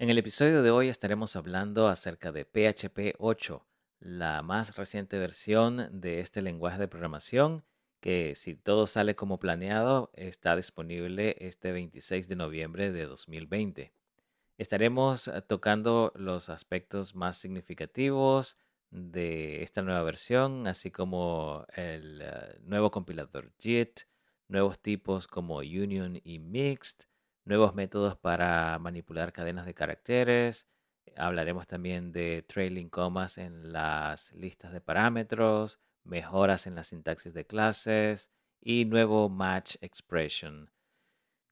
En el episodio de hoy estaremos hablando acerca de PHP 8, la más reciente versión de este lenguaje de programación que si todo sale como planeado está disponible este 26 de noviembre de 2020. Estaremos eh, tocando los aspectos más significativos de esta nueva versión, así como el eh, nuevo compilador JIT, nuevos tipos como Union y Mixed, nuevos métodos para manipular cadenas de caracteres. Hablaremos también de trailing comas en las listas de parámetros, mejoras en la sintaxis de clases y nuevo match expression.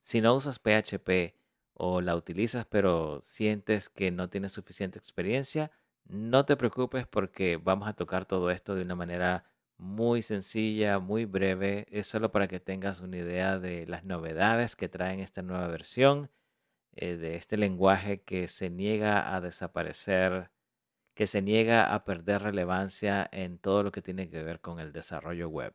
Si no usas PHP o la utilizas pero sientes que no tienes suficiente experiencia, no te preocupes porque vamos a tocar todo esto de una manera muy sencilla, muy breve. Es solo para que tengas una idea de las novedades que traen esta nueva versión, eh, de este lenguaje que se niega a desaparecer, que se niega a perder relevancia en todo lo que tiene que ver con el desarrollo web.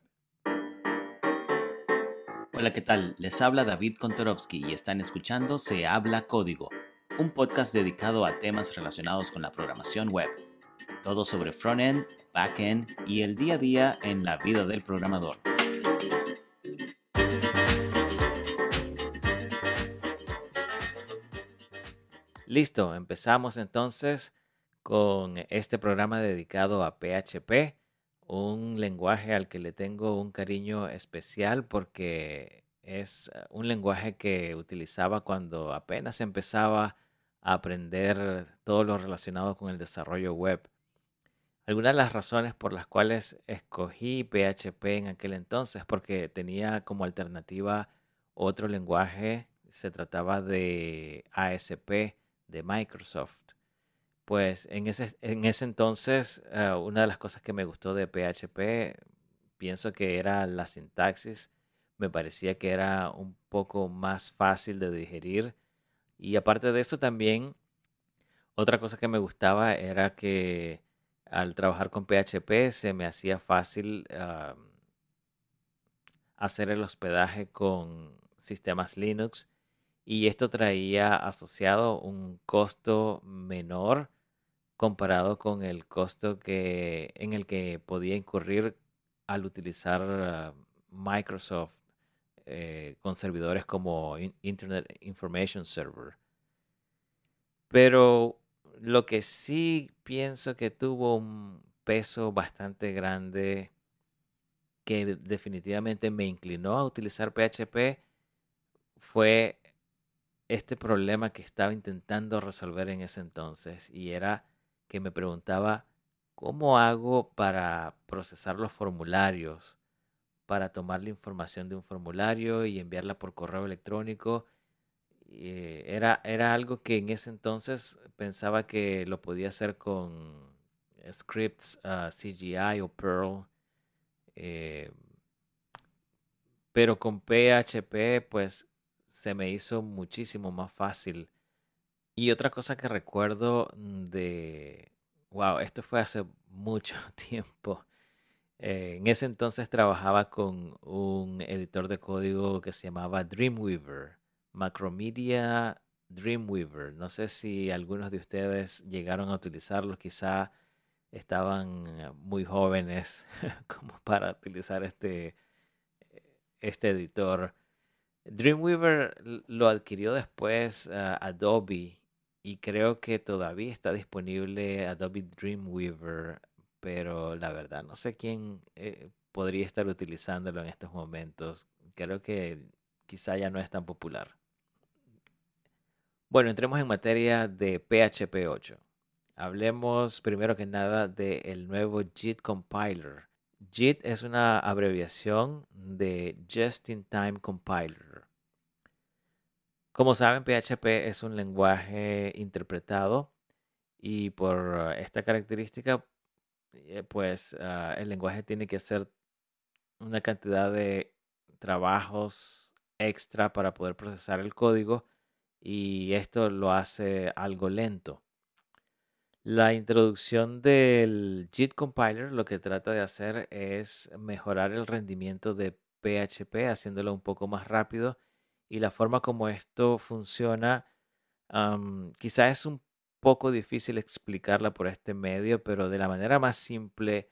Hola, ¿qué tal? Les habla David Kontorovsky y están escuchando Se habla código, un podcast dedicado a temas relacionados con la programación web. Todo sobre frontend, backend y el día a día en la vida del programador. Listo, empezamos entonces con este programa dedicado a PHP, un lenguaje al que le tengo un cariño especial porque es eh, un lenguaje que utilizaba cuando apenas empezaba a aprender todo lo relacionado con el desarrollo web. Algunas de las razones por las cuales escogí PHP en aquel entonces, porque tenía como alternativa otro lenguaje, se trataba de ASP de Microsoft. Pues en ese, en ese entonces, ah, una de las cosas que me gustó de PHP, pienso que era la sintaxis. Me parecía que era un poco más fácil de digerir. Y aparte de eso también, otra cosa que me gustaba era que al trabajar con PHP se me hacía fácil hacer el hospedaje con sistemas Linux y esto traía asociado un costo menor comparado con el costo que, en el que podía incurrir al utilizar Microsoft eh, con servidores como Internet Information Server. Pero lo que sí pienso que tuvo un peso bastante grande que definitivamente me inclinó a utilizar PHP fue este problema que estaba intentando resolver en ese entonces y era que me preguntaba cómo hago para procesar los formularios, para tomar la información de un formulario y enviarla por correo electrónico eh, era, era algo que en ese entonces pensaba que lo podía hacer con scripts ah, CGI o Perl. Eh, pero con PHP pues se me hizo muchísimo más fácil. Y otra cosa que recuerdo de, wow, esto fue hace mucho tiempo. Eh, en ese entonces trabajaba con un editor de código que se llamaba Dreamweaver. Macromedia Dreamweaver. No sé si algunos de ustedes llegaron a utilizarlo, quizá estaban eh, muy jóvenes como para utilizar este, este editor. Dreamweaver lo adquirió después ah, Adobe y creo que todavía está disponible Adobe Dreamweaver, pero la verdad no sé quién eh, podría estar utilizándolo en estos momentos. Creo que quizá ya no es tan popular. Bueno, entremos en materia de PHP 8. Hablemos primero que nada del nuevo JIT Compiler. JIT es una abreviación de Just in Time Compiler. Como saben, PHP es un lenguaje interpretado y por esta característica, eh, pues ah, el lenguaje tiene que hacer una cantidad de trabajos extra para poder procesar el código y esto lo hace algo lento. La introducción del JIT compiler lo que trata de hacer es mejorar el rendimiento de PHP haciéndolo un poco más rápido y la forma como esto funciona quizás es un poco difícil explicarla por este medio, pero de la manera más simple,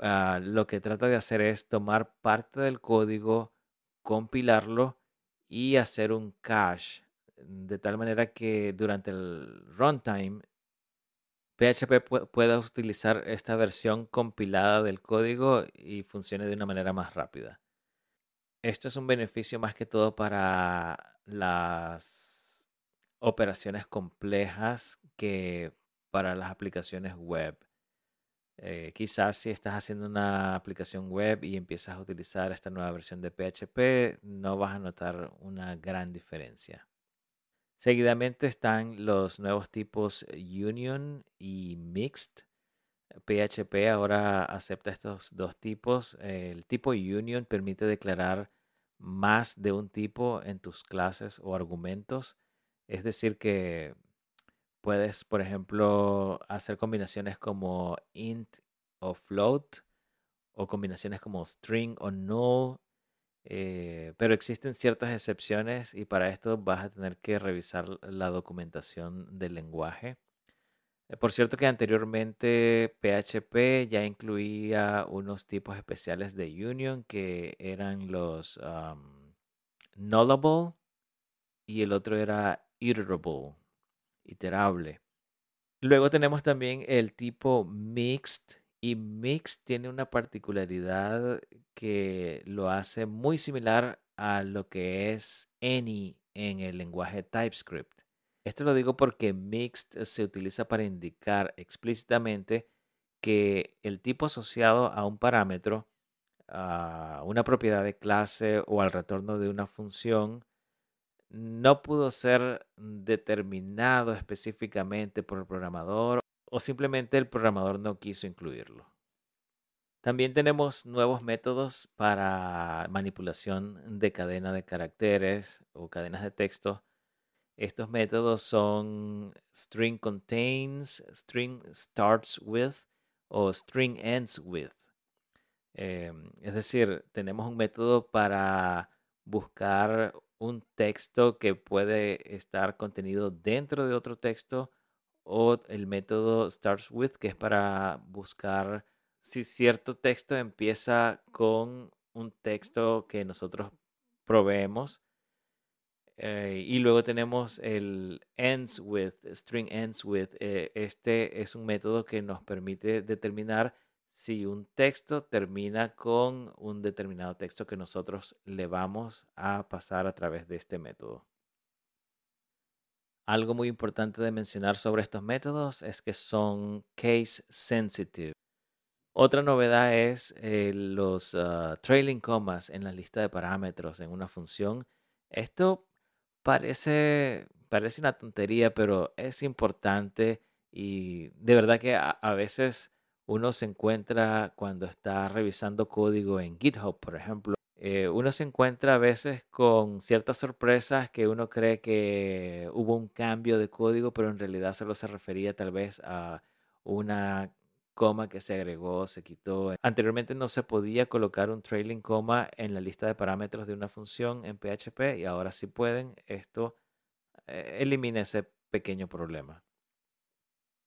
ah, lo que trata de hacer es tomar parte del código, compilarlo y hacer un cache, de tal manera que durante el runtime PHP pueda utilizar esta versión compilada del código y funcione de una manera más rápida. Esto es un beneficio más que todo para las operaciones complejas que para las aplicaciones web. Eh, quizás si estás haciendo una aplicación web y empiezas a utilizar esta nueva versión de PHP, no vas a notar una gran diferencia. Seguidamente están los nuevos tipos Union y Mixed. PHP ahora acepta estos dos tipos. El tipo Union permite declarar más de un tipo en tus clases o argumentos. Es decir, que puedes, por ejemplo, hacer combinaciones como int o float o combinaciones como string o null. Eh, pero existen ciertas excepciones y para esto vas a tener que revisar la documentación del lenguaje. Eh, por cierto que anteriormente PHP ya incluía unos tipos especiales de union que eran los nullable y el otro era iterable, iterable. Luego tenemos también el tipo mixed y mixed tiene una particularidad que lo hace muy similar a lo que es any en el lenguaje TypeScript. Esto lo digo porque mixed se utiliza para indicar explícitamente que el tipo asociado a un parámetro, a una propiedad de clase o al retorno de una función, no pudo ser determinado específicamente por el programador o simplemente el programador no quiso incluirlo. También tenemos nuevos métodos para manipulación de cadena de caracteres o cadenas de texto estos métodos son string contains, string starts with o string ends with. Em, es decir, tenemos un método para buscar un texto que puede estar contenido dentro de otro texto o el método starts with que es para buscar si cierto texto empieza con un texto que nosotros proveemos eh, y luego tenemos el ends with, string ends with. Eh, este es un método que nos permite determinar si un texto termina con un determinado texto que nosotros le vamos a pasar a través de este método. Algo muy importante de mencionar sobre estos métodos es que son case sensitive. Otra novedad es eh, los ah, trailing commas en la lista de parámetros en una función. Esto Parece, parece una tontería, pero es importante y de verdad que a, veces uno se encuentra cuando está revisando código en GitHub, por ejemplo, eh, uno se encuentra a veces con ciertas sorpresas que uno cree que hubo un cambio de código, pero en realidad solo se refería tal vez a una coma que se agregó, se quitó. Anteriormente no se podía colocar un trailing coma en la lista de parámetros de una función en PHP y ahora sí pueden. Esto eh, elimina ese pequeño problema.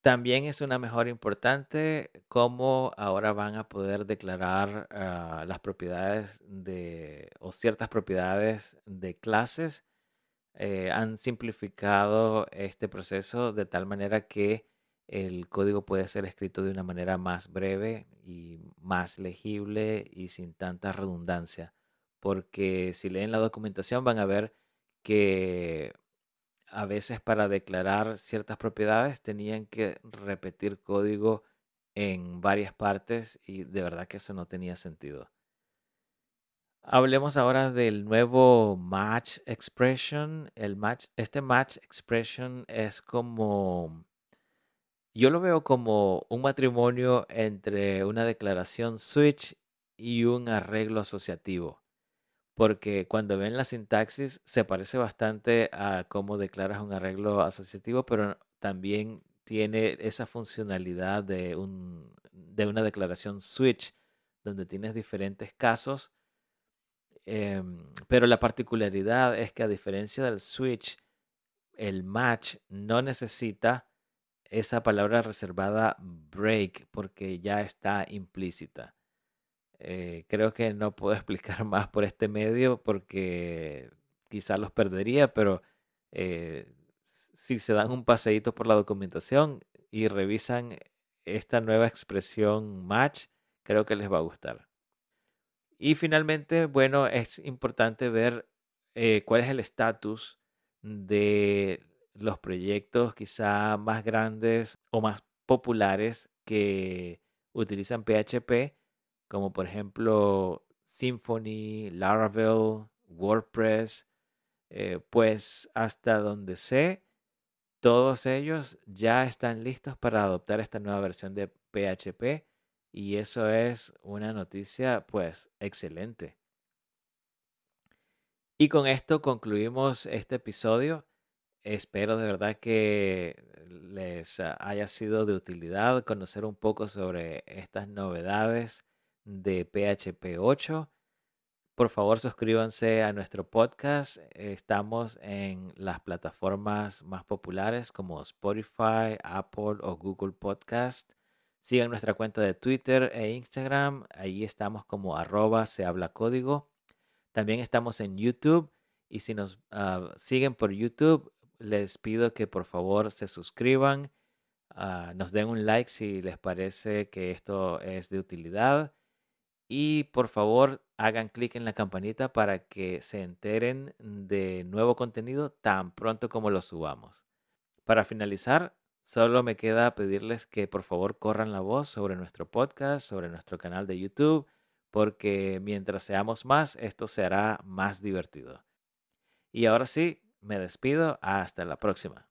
También es una mejora importante cómo ahora van a poder declarar ah, las propiedades de o ciertas propiedades de clases. Eh, han simplificado este proceso de tal manera que el código puede ser escrito de una manera más breve y más legible y sin tanta redundancia. Porque si leen la documentación van a ver que a veces para declarar ciertas propiedades tenían que repetir código en varias partes y de verdad que eso no tenía sentido. Hablemos ahora del nuevo match expression. El match, este match expression es como yo lo veo como un matrimonio entre una declaración switch y un arreglo asociativo, porque cuando ven la sintaxis se parece bastante a cómo declaras un arreglo asociativo, pero también tiene esa funcionalidad de, un, de una declaración switch, donde tienes diferentes casos, em, pero la particularidad es que a diferencia del switch, el match no necesita esa palabra reservada break porque ya está implícita. Eh, creo que no puedo explicar más por este medio porque quizá los perdería, pero eh, si se dan un paseíto por la documentación y revisan esta nueva expresión match, creo que les va a gustar. Y finalmente, bueno, es importante ver eh, cuál es el estatus de los proyectos quizá más grandes o más populares que utilizan PHP, como por ejemplo Symfony, Laravel, WordPress, eh, pues hasta donde sé, todos ellos ya están listos para adoptar esta nueva versión de PHP y eso es una noticia pues excelente. Y con esto concluimos este episodio. Espero de verdad que les haya sido de utilidad conocer un poco sobre estas novedades de PHP 8. Por favor, suscríbanse a nuestro podcast. Estamos en las plataformas más populares como Spotify, Apple o Google Podcast. Sigan nuestra cuenta de Twitter e Instagram. Ahí estamos como arroba se habla código. También estamos en YouTube. Y si nos ah, siguen por YouTube, les pido que por favor se suscriban. Ah, nos den un like si les parece que esto es de utilidad. Y por favor hagan clic en la campanita para que se enteren de nuevo contenido tan pronto como lo subamos. Para finalizar, solo me queda pedirles que por favor corran la voz sobre nuestro podcast, sobre nuestro canal de YouTube, porque mientras seamos más, esto será más divertido. Y ahora sí, me despido. Hasta la próxima.